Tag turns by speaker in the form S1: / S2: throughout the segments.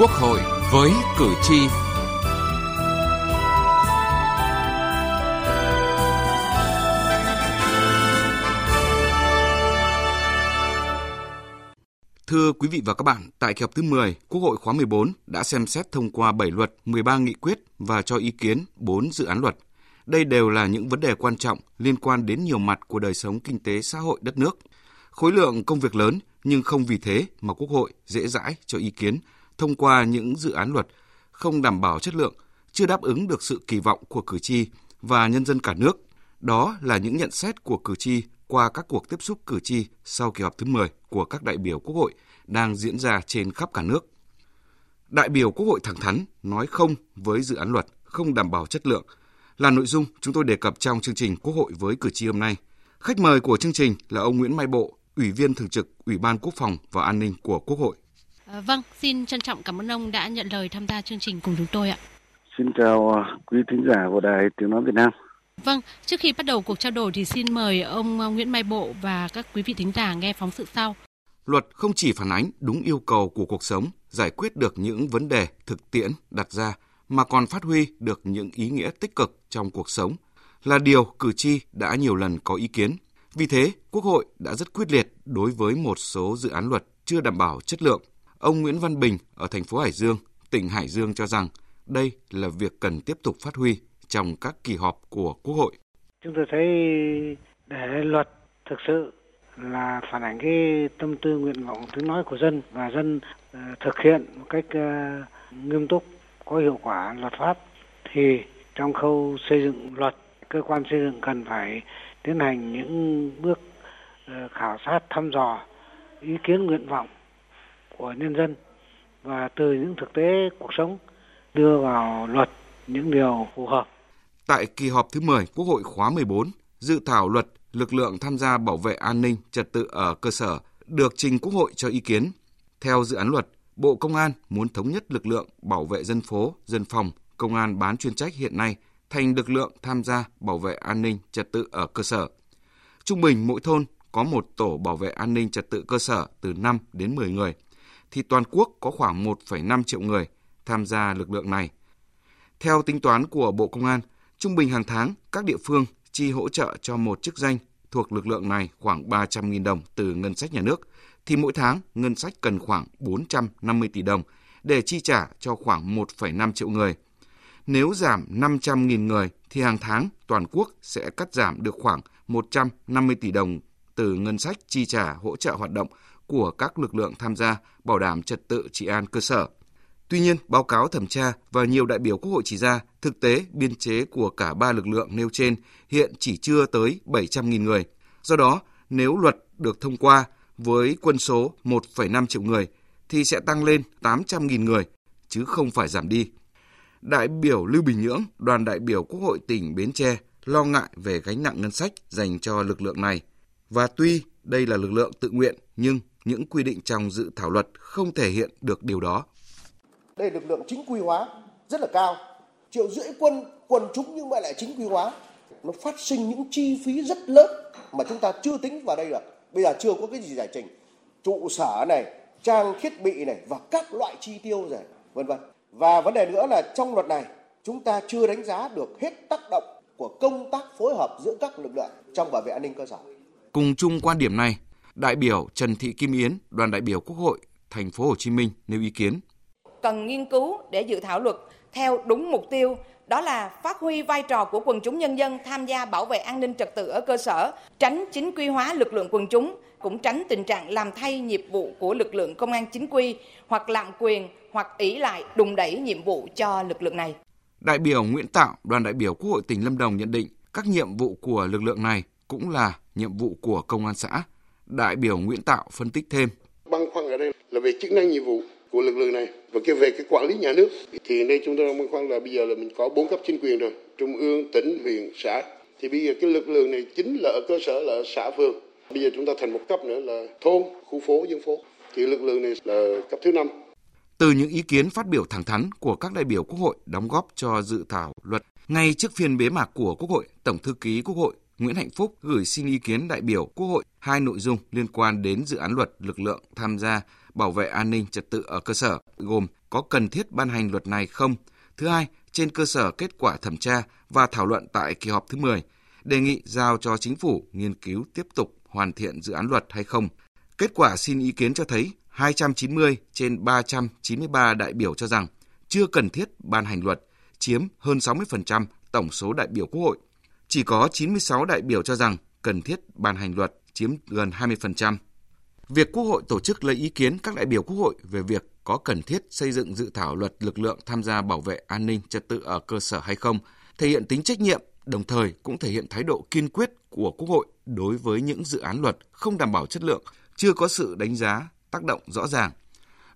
S1: Quốc hội với cử tri. Thưa quý vị và các bạn, tại kỳ họp thứ 10, Quốc hội khóa 14 đã xem xét thông qua 7 luật, 13 nghị quyết và cho ý kiến 4 dự án luật. Đây đều là những vấn đề quan trọng liên quan đến nhiều mặt của đời sống kinh tế xã hội đất nước. Khối lượng công việc lớn nhưng không vì thế mà Quốc hội dễ dãi cho ý kiến thông qua những dự án luật không đảm bảo chất lượng, chưa đáp ứng được sự kỳ vọng của cử tri và nhân dân cả nước. Đó là những nhận xét của cử tri qua các cuộc tiếp xúc cử tri sau kỳ họp thứ 10 của các đại biểu Quốc hội đang diễn ra trên khắp cả nước. Đại biểu Quốc hội thẳng thắn nói không với dự án luật không đảm bảo chất lượng là nội dung chúng tôi đề cập trong chương trình Quốc hội với cử tri hôm nay. Khách mời của chương trình là ông Nguyễn Mai Bộ, Ủy viên Thường trực Ủy ban Quốc phòng và An ninh của Quốc hội.
S2: À, vâng, xin trân trọng cảm ơn ông đã nhận lời tham gia chương trình cùng chúng tôi ạ.
S3: Xin chào à, quý thính giả của Đài Tiếng Nói Việt Nam.
S2: Vâng, trước khi bắt đầu cuộc trao đổi thì xin mời ông à, Nguyễn Mai Bộ và các quý vị thính giả nghe phóng sự sau.
S1: Luật không chỉ phản ánh đúng yêu cầu của cuộc sống, giải quyết được những vấn đề thực tiễn đặt ra, mà còn phát huy được những ý nghĩa tích cực trong cuộc sống, là điều cử tri đã nhiều lần có ý kiến. Vì thế, Quốc hội đã rất quyết liệt đối với một số dự án luật chưa đảm bảo chất lượng. Ông Nguyễn Văn Bình ở thành phố Hải Dương, tỉnh Hải Dương cho rằng đây là việc cần tiếp tục phát huy trong các kỳ họp của Quốc hội.
S3: Chúng tôi thấy để luật thực sự là phản ánh cái tâm tư nguyện vọng tiếng nói của dân và dân ờ, thực hiện một cách ờ, nghiêm túc có hiệu quả luật pháp thì trong khâu xây dựng luật cơ quan xây dựng cần phải tiến hành những bước ờ, khảo sát thăm dò ý kiến nguyện vọng của nhân dân và từ những thực tế cuộc sống đưa vào luật những điều phù hợp.
S1: Tại kỳ họp thứ 10 Quốc hội khóa 14, dự thảo luật lực lượng tham gia bảo vệ an ninh trật tự ở cơ sở được trình Quốc hội cho ý kiến. Theo dự án luật, Bộ Công an muốn thống nhất lực lượng bảo vệ dân phố, dân phòng, công an bán chuyên trách hiện nay thành lực lượng tham gia bảo vệ an ninh trật tự ở cơ sở. Trung bình mỗi thôn có một tổ bảo vệ an ninh trật tự cơ sở từ 5 đến 10 người, thì toàn quốc có khoảng 1,5 triệu người tham gia lực lượng này. Theo tính toán của Bộ Công an, trung bình hàng tháng các địa phương chi hỗ trợ cho một chức danh thuộc lực lượng này khoảng 300.000 đồng từ ngân sách nhà nước, thì mỗi tháng ngân sách cần khoảng 450 tỷ đồng để chi trả cho khoảng 1,5 triệu người. Nếu giảm 500.000 người thì hàng tháng toàn quốc sẽ cắt giảm được khoảng 150 tỷ đồng từ ngân sách chi trả hỗ trợ hoạt động của các lực lượng tham gia bảo đảm trật tự trị an cơ sở. Tuy nhiên, báo cáo thẩm tra và nhiều đại biểu Quốc hội chỉ ra, thực tế biên chế của cả ba lực lượng nêu trên hiện chỉ chưa tới 700.000 người. Do đó, nếu luật được thông qua với quân số 1,5 triệu người thì sẽ tăng lên 800.000 người, chứ không phải giảm đi. Đại biểu Lưu Bình Nhưỡng, đoàn đại biểu Quốc hội tỉnh Bến Tre lo ngại về gánh nặng ngân sách dành cho lực lượng này. Và tuy đây là lực lượng tự nguyện nhưng những quy định trong dự thảo luật không thể hiện được điều đó.
S4: Đây lực lượng chính quy hóa rất là cao. Triệu rưỡi quân quần chúng nhưng mà lại chính quy hóa. Nó phát sinh những chi phí rất lớn mà chúng ta chưa tính vào đây được. Bây giờ chưa có cái gì giải trình. Trụ sở này, trang thiết bị này và các loại chi tiêu rồi, vân vân. Và vấn đề nữa là trong luật này chúng ta chưa đánh giá được hết tác động của công tác phối hợp giữa các lực lượng trong bảo vệ an ninh cơ sở.
S1: Cùng chung quan điểm này, đại biểu Trần Thị Kim Yến, đoàn đại biểu Quốc hội thành phố Hồ Chí Minh nêu ý kiến.
S5: Cần nghiên cứu để dự thảo luật theo đúng mục tiêu đó là phát huy vai trò của quần chúng nhân dân tham gia bảo vệ an ninh trật tự ở cơ sở, tránh chính quy hóa lực lượng quần chúng, cũng tránh tình trạng làm thay nhiệm vụ của lực lượng công an chính quy hoặc lạm quyền hoặc ỷ lại đùng đẩy nhiệm vụ cho lực lượng này.
S1: Đại biểu Nguyễn Tạo, đoàn đại biểu Quốc hội tỉnh Lâm Đồng nhận định các nhiệm vụ của lực lượng này cũng là nhiệm vụ của công an xã. Đại biểu Nguyễn Tạo phân tích thêm.
S6: Băn khoăn ở đây là về chức năng nhiệm vụ của lực lượng này và cái về cái quản lý nhà nước. Thì đây chúng ta đang băn khoăn là bây giờ là mình có bốn cấp chính quyền rồi trung ương tỉnh huyện xã. Thì bây giờ cái lực lượng này chính là ở cơ sở là ở xã phường. Bây giờ chúng ta thành một cấp nữa là thôn khu phố dân phố. Thì lực lượng này là cấp thứ năm.
S1: Từ những ý kiến phát biểu thẳng thắn của các đại biểu Quốc hội đóng góp cho dự thảo luật ngay trước phiên bế mạc của Quốc hội, Tổng thư ký Quốc hội Nguyễn Hạnh Phúc gửi xin ý kiến đại biểu Quốc hội hai nội dung liên quan đến dự án luật lực lượng tham gia bảo vệ an ninh trật tự ở cơ sở, gồm có cần thiết ban hành luật này không? Thứ hai, trên cơ sở kết quả thẩm tra và thảo luận tại kỳ họp thứ 10, đề nghị giao cho chính phủ nghiên cứu tiếp tục hoàn thiện dự án luật hay không. Kết quả xin ý kiến cho thấy 290 trên 393 đại biểu cho rằng chưa cần thiết ban hành luật, chiếm hơn 60% tổng số đại biểu Quốc hội. Chỉ có 96 đại biểu cho rằng cần thiết ban hành luật, chiếm gần 20%. Việc Quốc hội tổ chức lấy ý kiến các đại biểu Quốc hội về việc có cần thiết xây dựng dự thảo luật lực lượng tham gia bảo vệ an ninh trật tự ở cơ sở hay không, thể hiện tính trách nhiệm, đồng thời cũng thể hiện thái độ kiên quyết của Quốc hội đối với những dự án luật không đảm bảo chất lượng, chưa có sự đánh giá tác động rõ ràng.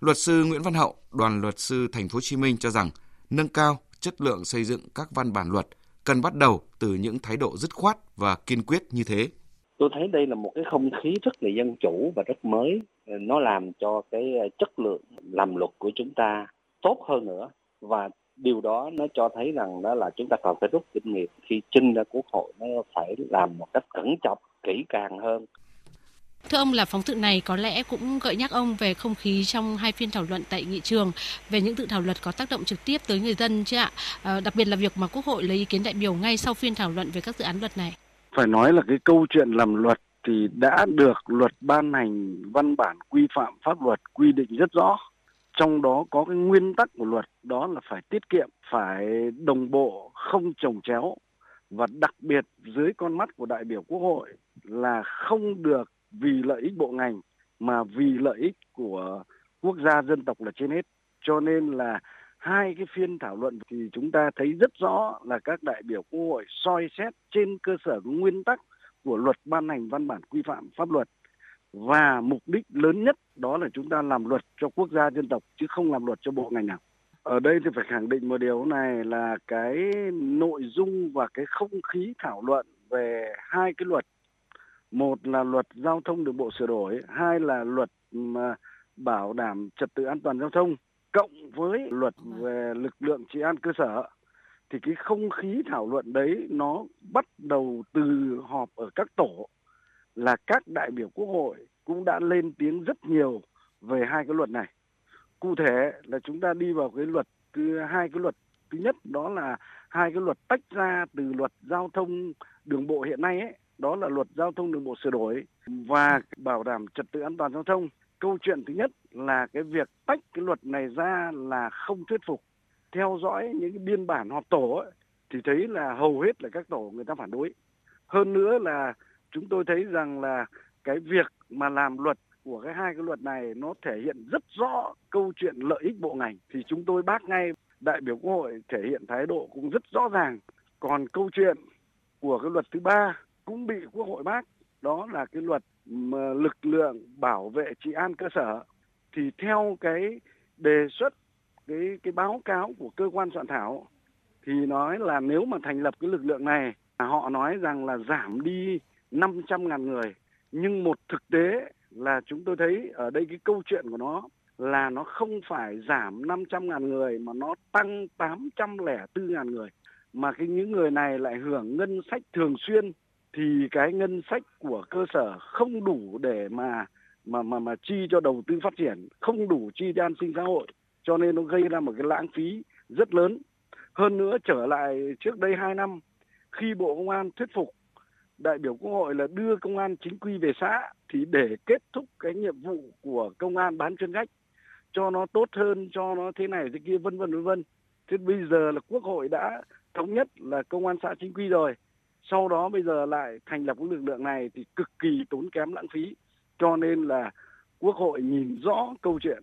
S1: Luật sư Nguyễn Văn Hậu, đoàn luật sư Thành phố Hồ Chí Minh cho rằng nâng cao chất lượng xây dựng các văn bản luật cần bắt đầu từ những thái độ dứt khoát và kiên quyết như thế.
S7: Tôi thấy đây là một cái không khí rất là dân chủ và rất mới. Nó làm cho cái chất lượng làm luật của chúng ta tốt hơn nữa và điều đó nó cho thấy rằng đó là chúng ta cần phải rút kinh nghiệm khi trình ra quốc hội, nó phải làm một cách cẩn trọng, kỹ càng hơn
S2: Thưa ông là phóng sự này có lẽ cũng gợi nhắc ông về không khí trong hai phiên thảo luận tại nghị trường về những dự thảo luật có tác động trực tiếp tới người dân chứ ạ? À, đặc biệt là việc mà Quốc hội lấy ý kiến đại biểu ngay sau phiên thảo luận về các dự án luật này.
S8: Phải nói là cái câu chuyện làm luật thì đã được luật ban hành văn bản quy phạm pháp luật quy định rất rõ. Trong đó có cái nguyên tắc của luật đó là phải tiết kiệm, phải đồng bộ, không trồng chéo và đặc biệt dưới con mắt của đại biểu Quốc hội là không được vì lợi ích bộ ngành mà vì lợi ích của quốc gia dân tộc là trên hết. Cho nên là hai cái phiên thảo luận thì chúng ta thấy rất rõ là các đại biểu quốc hội soi xét trên cơ sở nguyên tắc của luật ban hành văn bản quy phạm pháp luật. Và mục đích lớn nhất đó là chúng ta làm luật cho quốc gia dân tộc, chứ không làm luật cho bộ ngành nào. Ở đây thì phải khẳng định một điều này là cái nội dung và cái không khí thảo luận về hai cái luật một là luật giao thông đường bộ sửa đổi hai là luật mà bảo đảm trật tự an toàn giao thông cộng với luật về lực lượng trị an cơ sở thì cái không khí thảo luận đấy nó bắt đầu từ họp ở các tổ là các đại biểu quốc hội cũng đã lên tiếng rất nhiều về hai cái luật này. Cụ thể là chúng ta đi vào cái luật thứ hai cái luật thứ nhất đó là hai cái luật tách ra từ luật giao thông đường bộ hiện nay ấy đó là luật giao thông đường bộ sửa đổi và bảo đảm trật tự an toàn giao thông. Câu chuyện thứ nhất là cái việc tách cái luật này ra là không thuyết phục. Theo dõi những cái biên bản họp tổ ấy, thì thấy là hầu hết là các tổ người ta phản đối. Hơn nữa là chúng tôi thấy rằng là cái việc mà làm luật của cái hai cái luật này nó thể hiện rất rõ câu chuyện lợi ích bộ ngành thì chúng tôi bác ngay đại biểu quốc hội thể hiện thái độ cũng rất rõ ràng còn câu chuyện của cái luật thứ ba cũng bị quốc hội bác. Đó là cái luật mà lực lượng bảo vệ trị an cơ sở. Thì theo cái đề xuất, cái cái báo cáo của cơ quan soạn thảo, thì nói là nếu mà thành lập cái lực lượng này họ nói rằng là giảm đi 500 ngàn người. Nhưng một thực tế là chúng tôi thấy ở đây cái câu chuyện của nó là nó không phải giảm 500 ngàn người, mà nó tăng 804 ngàn người. Mà cái, những người này lại hưởng ngân sách thường xuyên thì cái ngân sách của cơ sở không đủ để mà mà mà mà chi cho đầu tư phát triển, không đủ chi cho an sinh xã hội, cho nên nó gây ra một cái lãng phí rất lớn. Hơn nữa trở lại trước đây 2 năm khi Bộ Công an thuyết phục đại biểu Quốc hội là đưa công an chính quy về xã thì để kết thúc cái nhiệm vụ của công an bán chuyên trách cho nó tốt hơn, cho nó thế này thế kia vân vân vân vân. Thế bây giờ là Quốc hội đã thống nhất là công an xã chính quy rồi sau đó bây giờ lại thành lập cái lực lượng này thì cực kỳ tốn kém lãng phí cho nên là quốc hội nhìn rõ câu chuyện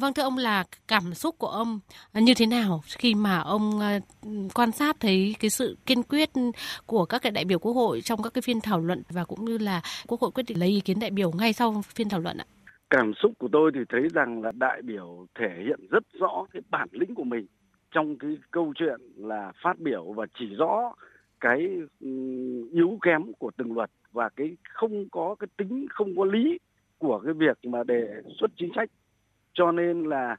S2: Vâng thưa ông là cảm xúc của ông như thế nào khi mà ông ờ, quan sát thấy cái sự kiên quyết của các cái đại biểu quốc hội trong các cái phiên thảo luận và cũng như là quốc hội quyết định lấy ý kiến đại biểu ngay sau phiên thảo luận ạ?
S8: Cảm xúc của tôi thì thấy rằng là đại biểu thể hiện rất rõ cái bản lĩnh của mình trong cái câu chuyện là phát biểu và chỉ rõ cái ừ, yếu kém của từng luật và cái không có cái tính, không có lý của cái việc mà đề xuất chính sách. Cho nên là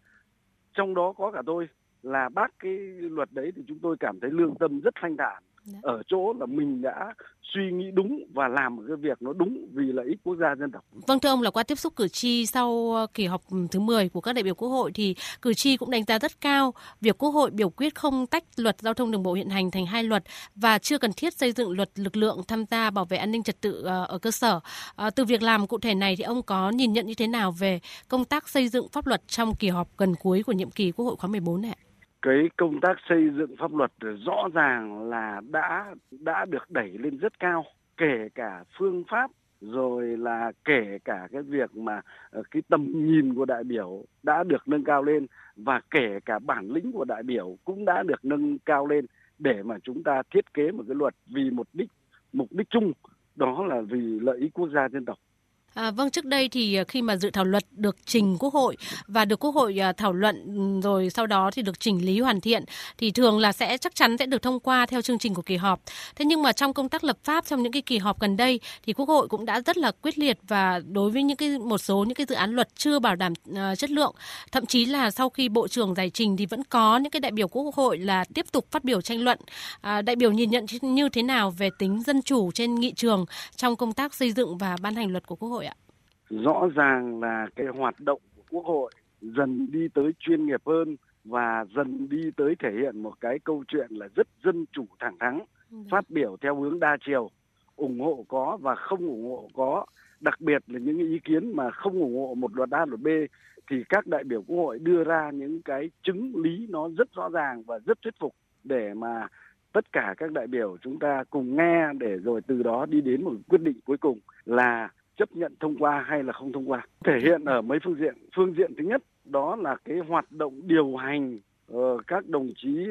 S8: trong đó có cả tôi, là bác cái luật đấy thì chúng tôi cảm thấy lương tâm rất thanh thản dạ. ở chỗ là mình đã suy nghĩ đúng và làm cái việc nó đúng vì lợi ích quốc gia dân tộc.
S2: Vâng thưa ông là qua tiếp xúc cử tri sau ờ, kỳ họp thứ 10 của các đại biểu Quốc hội thì cử tri cũng đánh giá rất cao việc Quốc hội biểu quyết không tách luật giao thông đường bộ hiện hành thành hai luật và chưa cần thiết xây dựng luật lực lượng tham gia bảo vệ an ninh trật tự ờ, ở cơ sở. Ờ, từ việc làm cụ thể này thì ông có nhìn nhận như thế nào về công tác xây dựng pháp luật trong kỳ họp gần cuối của nhiệm kỳ Quốc hội khóa 14 này ạ?
S8: Cái công tác xây dựng pháp luật rõ ràng là đã đã được đẩy lên rất cao, kể cả phương pháp, rồi là kể cả cái việc mà ờ, cái tầm nhìn của đại biểu đã được nâng cao lên và kể cả bản lĩnh của đại biểu cũng đã được nâng cao lên để mà chúng ta thiết kế một cái luật vì một đích, mục đích chung, đó là vì lợi ích quốc gia dân tộc.
S2: À, vâng, trước đây thì à, khi mà dự thảo luật được trình Quốc hội và được Quốc hội à, thảo luận rồi sau đó thì được chỉnh lý hoàn thiện thì thường là sẽ chắc chắn sẽ được thông qua theo chương trình của kỳ họp. Thế nhưng mà trong công tác lập pháp trong những cái kỳ họp gần đây thì Quốc hội cũng đã rất là quyết liệt và đối với những cái một số những cái dự án luật chưa bảo đảm uh, chất lượng, thậm chí là sau khi Bộ trưởng giải trình thì vẫn có những cái đại biểu Quốc hội là tiếp tục phát biểu tranh luận. À, đại biểu nhìn nhận như thế nào về tính dân chủ trên nghị trường trong công tác xây dựng và ban hành luật của Quốc hội?
S8: Rõ ràng là cái hoạt động của quốc hội dần đi tới chuyên nghiệp hơn và dần đi tới thể hiện một cái câu chuyện là rất dân chủ thẳng thắn ừ. phát biểu theo hướng đa chiều ủng hộ có và không ủng hộ có đặc biệt là những ý kiến mà không ủng hộ một luật A luật B thì các đại biểu quốc hội đưa ra những cái chứng lý nó rất rõ ràng và rất thuyết phục để mà tất cả các đại biểu chúng ta cùng nghe để rồi từ đó đi đến một quyết định cuối cùng là chấp nhận thông qua hay là không thông qua. Thể hiện ở mấy phương diện. Phương diện thứ nhất đó là cái hoạt động điều hành uh, các đồng chí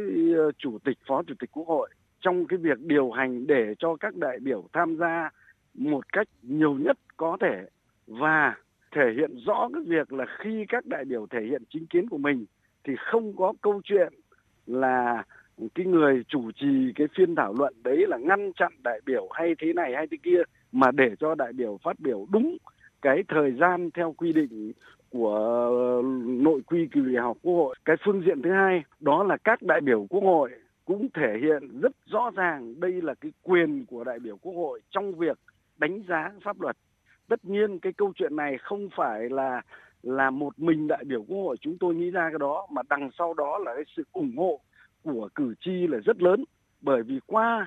S8: uh, chủ tịch phó chủ tịch quốc hội. Trong cái việc điều hành để cho các đại biểu tham gia một cách nhiều nhất có thể và thể hiện rõ cái việc là khi các đại biểu thể hiện chính kiến của mình thì không có câu chuyện là cái người chủ trì cái phiên thảo luận đấy là ngăn chặn đại biểu hay thế này hay thế kia mà để cho đại biểu phát biểu đúng cái thời gian theo quy định của ờ, nội quy kỳ họp quốc hội. Cái phương diện thứ hai, đó là các đại biểu quốc hội cũng thể hiện rất rõ ràng đây là cái quyền của đại biểu quốc hội trong việc đánh giá pháp luật. Tất nhiên cái câu chuyện này không phải là là một mình đại biểu quốc hội chúng tôi nghĩ ra cái đó, mà đằng sau đó là cái sự ủng hộ của cử tri là rất lớn bởi vì qua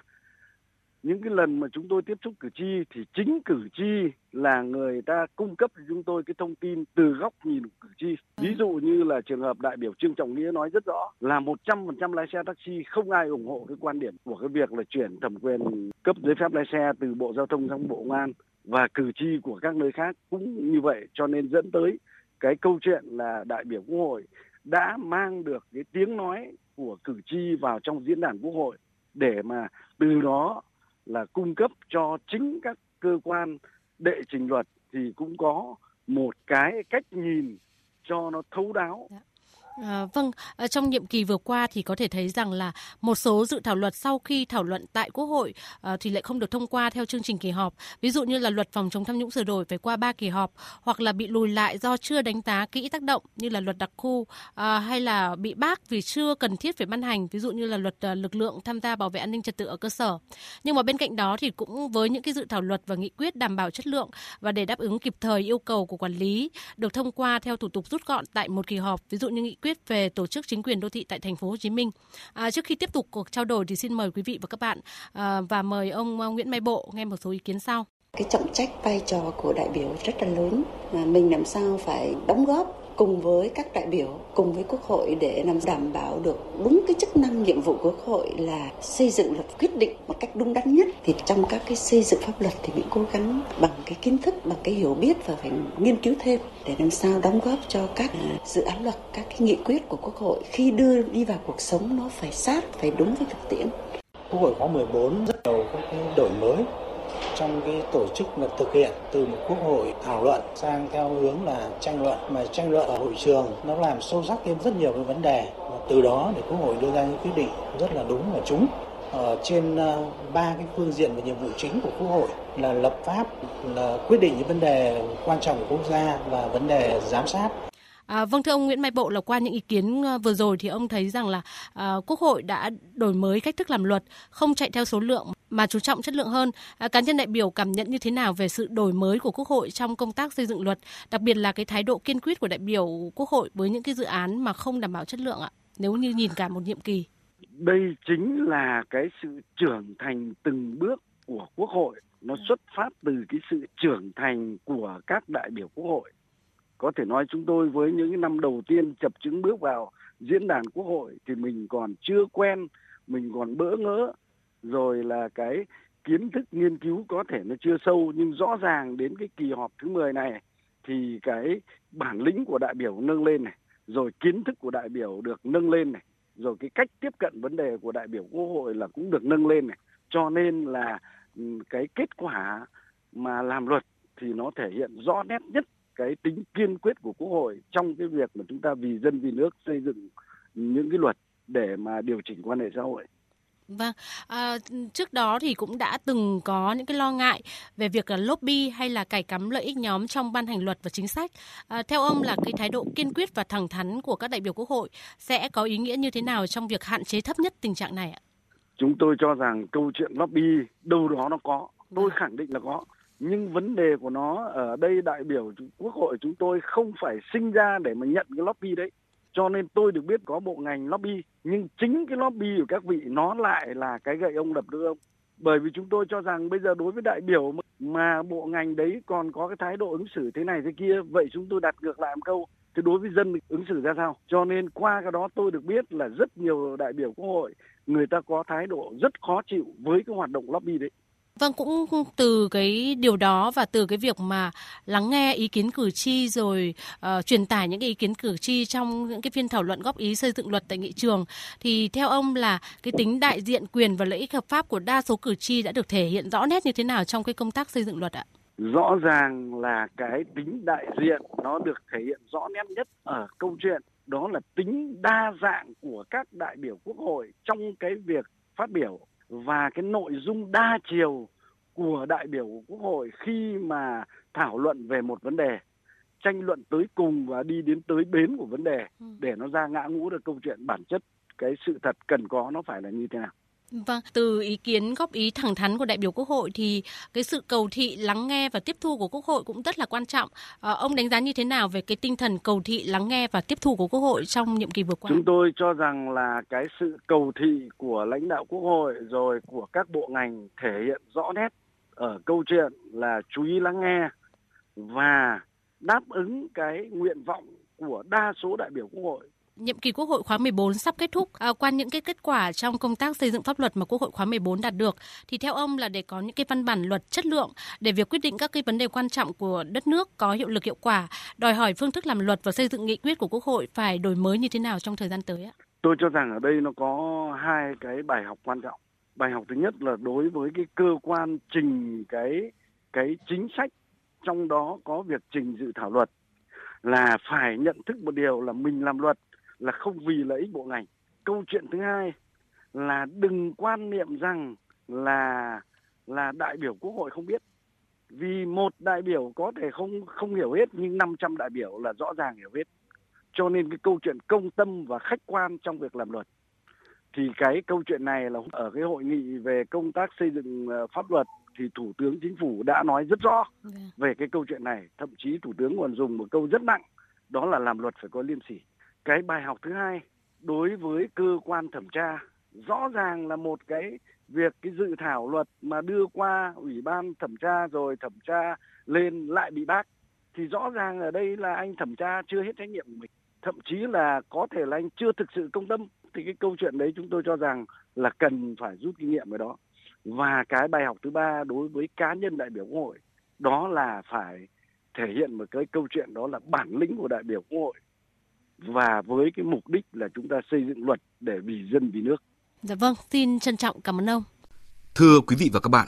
S8: những cái lần mà chúng tôi tiếp xúc cử tri thì chính cử tri là người ta cung cấp cho chúng tôi cái thông tin từ góc nhìn của cử tri. Ví dụ như là trường hợp đại biểu Trương Trọng Nghĩa nói rất rõ là 100% lái xe taxi không ai ủng hộ cái quan điểm của cái việc là chuyển thẩm quyền cấp giấy phép lái xe từ Bộ Giao thông sang Bộ Công an và cử tri của các nơi khác cũng như vậy cho nên dẫn tới cái câu chuyện là đại biểu Quốc hội đã mang được cái tiếng nói của cử tri vào trong diễn đàn Quốc hội để mà từ đó là cung cấp cho chính các cơ quan đệ trình luật thì cũng có một cái cách nhìn cho nó thấu đáo.
S2: Dạ. À, vâng, à, trong nhiệm kỳ vừa qua thì có thể thấy rằng là một số dự thảo luật sau khi thảo luận tại Quốc hội à, thì lại không được thông qua theo chương trình kỳ họp. Ví dụ như là luật phòng chống tham nhũng sửa đổi phải qua 3 kỳ họp hoặc là bị lùi lại do chưa đánh giá kỹ tác động như là luật đặc khu à, hay là bị bác vì chưa cần thiết phải ban hành, ví dụ như là luật à, lực lượng tham gia bảo vệ an ninh trật tự ở cơ sở. Nhưng mà bên cạnh đó thì cũng với những cái dự thảo luật và nghị quyết đảm bảo chất lượng và để đáp ứng kịp thời yêu cầu của quản lý được thông qua theo thủ tục rút gọn tại một kỳ họp, ví dụ như nghị quyết quyết về tổ chức chính quyền đô thị tại thành phố Hồ Chí Minh. À, trước khi tiếp tục cuộc trao đổi thì xin mời quý vị và các bạn à, và mời ông à, Nguyễn Mai Bộ nghe một số ý kiến sau.
S9: Cái trọng trách vai trò của đại biểu rất là lớn mà mình làm sao phải đóng góp cùng với các đại biểu, cùng với Quốc hội để làm đảm bảo được đúng cái chức năng nhiệm vụ của Quốc hội là xây dựng luật quyết định một cách đúng đắn nhất. Thì trong các cái xây dựng pháp luật thì mình cố gắng bằng cái kiến thức, bằng cái hiểu biết và phải nghiên cứu thêm để làm sao đóng góp cho các à, dự án luật, các cái nghị quyết của Quốc hội khi đưa đi vào cuộc sống nó phải sát, phải đúng với thực tiễn.
S10: Quốc hội khóa 14 rất nhiều các cái đổi mới trong cái tổ chức là thực hiện từ một quốc hội thảo luận sang theo hướng là tranh luận, mà tranh luận ở hội trường nó làm sâu sắc thêm rất nhiều cái vấn đề. Và từ đó để quốc hội đưa ra những quyết định rất là đúng và trúng. Ở trên ờ, ba cái phương diện và nhiệm vụ chính của quốc hội là lập pháp, là quyết định những vấn đề quan trọng của quốc gia và vấn đề giám sát.
S2: À, vâng thưa ông Nguyễn Mai Bộ là qua những ý kiến ờ, vừa rồi thì ông thấy rằng là à, Quốc hội đã đổi mới cách thức làm luật, không chạy theo số lượng mà chú trọng chất lượng hơn. À, cá nhân đại biểu cảm nhận như thế nào về sự đổi mới của Quốc hội trong công tác xây dựng luật, đặc biệt là cái thái độ kiên quyết của đại biểu Quốc hội với những cái dự án mà không đảm bảo chất lượng ạ? Nếu như nhìn cả một nhiệm kỳ.
S8: Đây chính là cái sự trưởng thành từng bước của Quốc hội nó xuất phát từ cái sự trưởng thành của các đại biểu quốc hội có thể nói chúng tôi với những năm đầu tiên chập chứng bước vào diễn đàn quốc hội thì mình còn chưa quen, mình còn bỡ ngỡ. Rồi là cái kiến thức nghiên cứu có thể nó chưa sâu, nhưng rõ ràng đến cái kỳ họp thứ 10 này thì cái bản lĩnh của đại biểu nâng lên này, rồi kiến thức của đại biểu được nâng lên này, rồi cái cách tiếp cận vấn đề của đại biểu quốc hội là cũng được nâng lên này. Cho nên là ừ, cái kết quả mà làm luật thì nó thể hiện rõ nét nhất cái tính kiên quyết của quốc hội trong cái việc mà chúng ta vì dân vì nước xây dựng những cái luật để mà điều chỉnh quan hệ xã hội.
S2: Vâng, à, trước đó thì cũng đã từng có những cái lo ngại về việc là lobby hay là cài cắm lợi ích nhóm trong ban hành luật và chính sách. À, theo ông là cái thái độ kiên quyết và thẳng thắn của các đại biểu quốc hội sẽ có ý nghĩa như thế nào trong việc hạn chế thấp nhất tình trạng này ạ?
S8: Chúng tôi cho rằng câu chuyện lobby đâu đó nó có, tôi vâng. khẳng định là có nhưng vấn đề của nó ở đây đại biểu quốc hội chúng tôi không phải sinh ra để mà nhận cái lobby đấy. Cho nên tôi được biết có bộ ngành lobby, nhưng chính cái lobby của các vị nó lại là cái gậy ông đập lưng ông. Bởi vì chúng tôi cho rằng bây giờ đối với đại biểu mà bộ ngành đấy còn có cái thái độ ứng xử thế này thế kia, vậy chúng tôi đặt ngược lại một câu, thì đối với dân ứng xử ra sao? Cho nên qua cái đó tôi được biết là rất nhiều đại biểu quốc hội, người ta có thái độ rất khó chịu với cái hoạt động lobby đấy.
S2: Vâng, cũng từ cái điều đó và từ cái việc mà lắng nghe ý kiến cử tri rồi uh, truyền tải những cái ý kiến cử tri trong những cái phiên thảo luận góp ý xây dựng luật tại nghị trường thì theo ông là cái tính đại diện quyền và lợi ích hợp pháp của đa số cử tri đã được thể hiện rõ nét như thế nào trong cái công tác xây dựng luật ạ?
S8: Rõ ràng là cái tính đại diện nó được thể hiện rõ nét nhất ở câu chuyện đó là tính đa dạng của các đại biểu quốc hội trong cái việc phát biểu và cái nội dung đa chiều của đại biểu của quốc hội khi mà thảo luận về một vấn đề tranh luận tới cùng và đi đến tới bến của vấn đề ừ. để nó ra ngã ngũ được câu chuyện bản chất cái sự thật cần có nó phải là như thế nào
S2: Vâng, từ ý kiến góp ý thẳng thắn của đại biểu Quốc hội thì cái sự cầu thị lắng nghe và tiếp thu của Quốc hội cũng rất là quan trọng. À, ông đánh giá như thế nào về cái tinh thần cầu thị lắng nghe và tiếp thu của Quốc hội trong nhiệm kỳ vừa qua?
S8: Chúng tôi cho rằng là cái sự cầu thị của lãnh đạo Quốc hội rồi của các bộ ngành thể hiện rõ nét ở câu chuyện là chú ý lắng nghe và đáp ứng cái nguyện vọng của đa số đại biểu Quốc hội
S2: nhiệm kỳ Quốc hội khóa 14 sắp kết thúc, à, qua những cái kết quả trong công tác xây dựng pháp luật mà Quốc hội khóa 14 đạt được, thì theo ông là để có những cái văn bản luật chất lượng để việc quyết định các cái vấn đề quan trọng của đất nước có hiệu lực hiệu quả, đòi hỏi phương thức làm luật và xây dựng nghị quyết của Quốc hội phải đổi mới như thế nào trong thời gian tới ạ?
S8: Tôi cho rằng ở đây nó có hai cái bài học quan trọng. Bài học thứ nhất là đối với cái cơ quan trình cái cái chính sách trong đó có việc trình dự thảo luật là phải nhận thức một điều là mình làm luật là không vì lợi ích bộ ngành. Câu chuyện thứ hai là đừng quan niệm rằng là là đại biểu quốc hội không biết. Vì một đại biểu có thể không không hiểu hết nhưng 500 đại biểu là rõ ràng hiểu hết. Cho nên cái câu chuyện công tâm và khách quan trong việc làm luật. Thì cái câu chuyện này là ở cái hội nghị về công tác xây dựng ờ, pháp luật thì thủ tướng chính phủ đã nói rất rõ dạ. về cái câu chuyện này. Thậm chí thủ tướng còn dùng một câu rất nặng đó là làm luật phải có liêm sỉ cái bài học thứ hai đối với cơ quan thẩm tra. Rõ ràng là một cái việc, cái dự thảo luật mà đưa qua ủy ban thẩm tra rồi thẩm tra lên lại bị bác, thì rõ ràng ở đây là anh thẩm tra chưa hết trách nhiệm của mình. Thậm chí là có thể là anh chưa thực sự công tâm. Thì cái câu chuyện đấy chúng tôi cho rằng là cần phải rút kinh nghiệm về đó. Và cái bài học thứ ba đối với cá nhân đại biểu quốc hội, đó là phải thể hiện một cái câu chuyện đó là bản lĩnh của đại biểu quốc hội và với cái mục đích là chúng ta xây dựng luật để vì dân vì nước.
S2: Dạ vâng, xin trân trọng cảm ơn ông.
S1: Thưa quý vị và các bạn,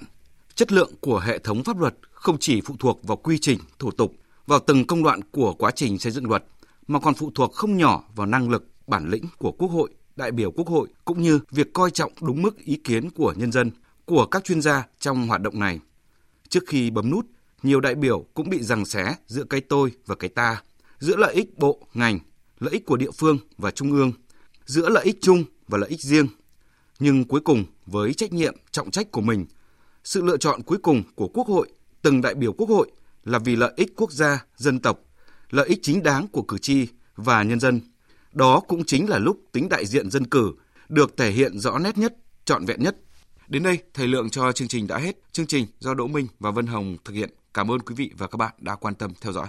S1: chất lượng của hệ thống pháp luật không chỉ phụ thuộc vào quy trình, thủ tục, vào từng công đoạn của quá trình xây dựng luật, mà còn phụ thuộc không nhỏ vào năng lực, bản lĩnh của Quốc hội, đại biểu Quốc hội cũng như việc coi trọng đúng mức ý kiến của nhân dân, của các chuyên gia trong hoạt động này. Trước khi bấm nút, nhiều đại biểu cũng bị giằng xé giữa cái tôi và cái ta, giữa lợi ích bộ, ngành, lợi ích của địa phương và trung ương, giữa lợi ích chung và lợi ích riêng. Nhưng cuối cùng với trách nhiệm, trọng trách của mình, sự lựa chọn cuối cùng của Quốc hội, từng đại biểu Quốc hội là vì lợi ích quốc gia, dân tộc, lợi ích chính đáng của cử tri và nhân dân. Đó cũng chính là lúc tính đại diện dân cử được thể hiện rõ nét nhất, trọn vẹn nhất. Đến đây, thời lượng cho chương trình đã hết. Chương trình do Đỗ Minh và Vân Hồng thực hiện. Cảm ơn quý vị và các bạn đã quan tâm theo dõi.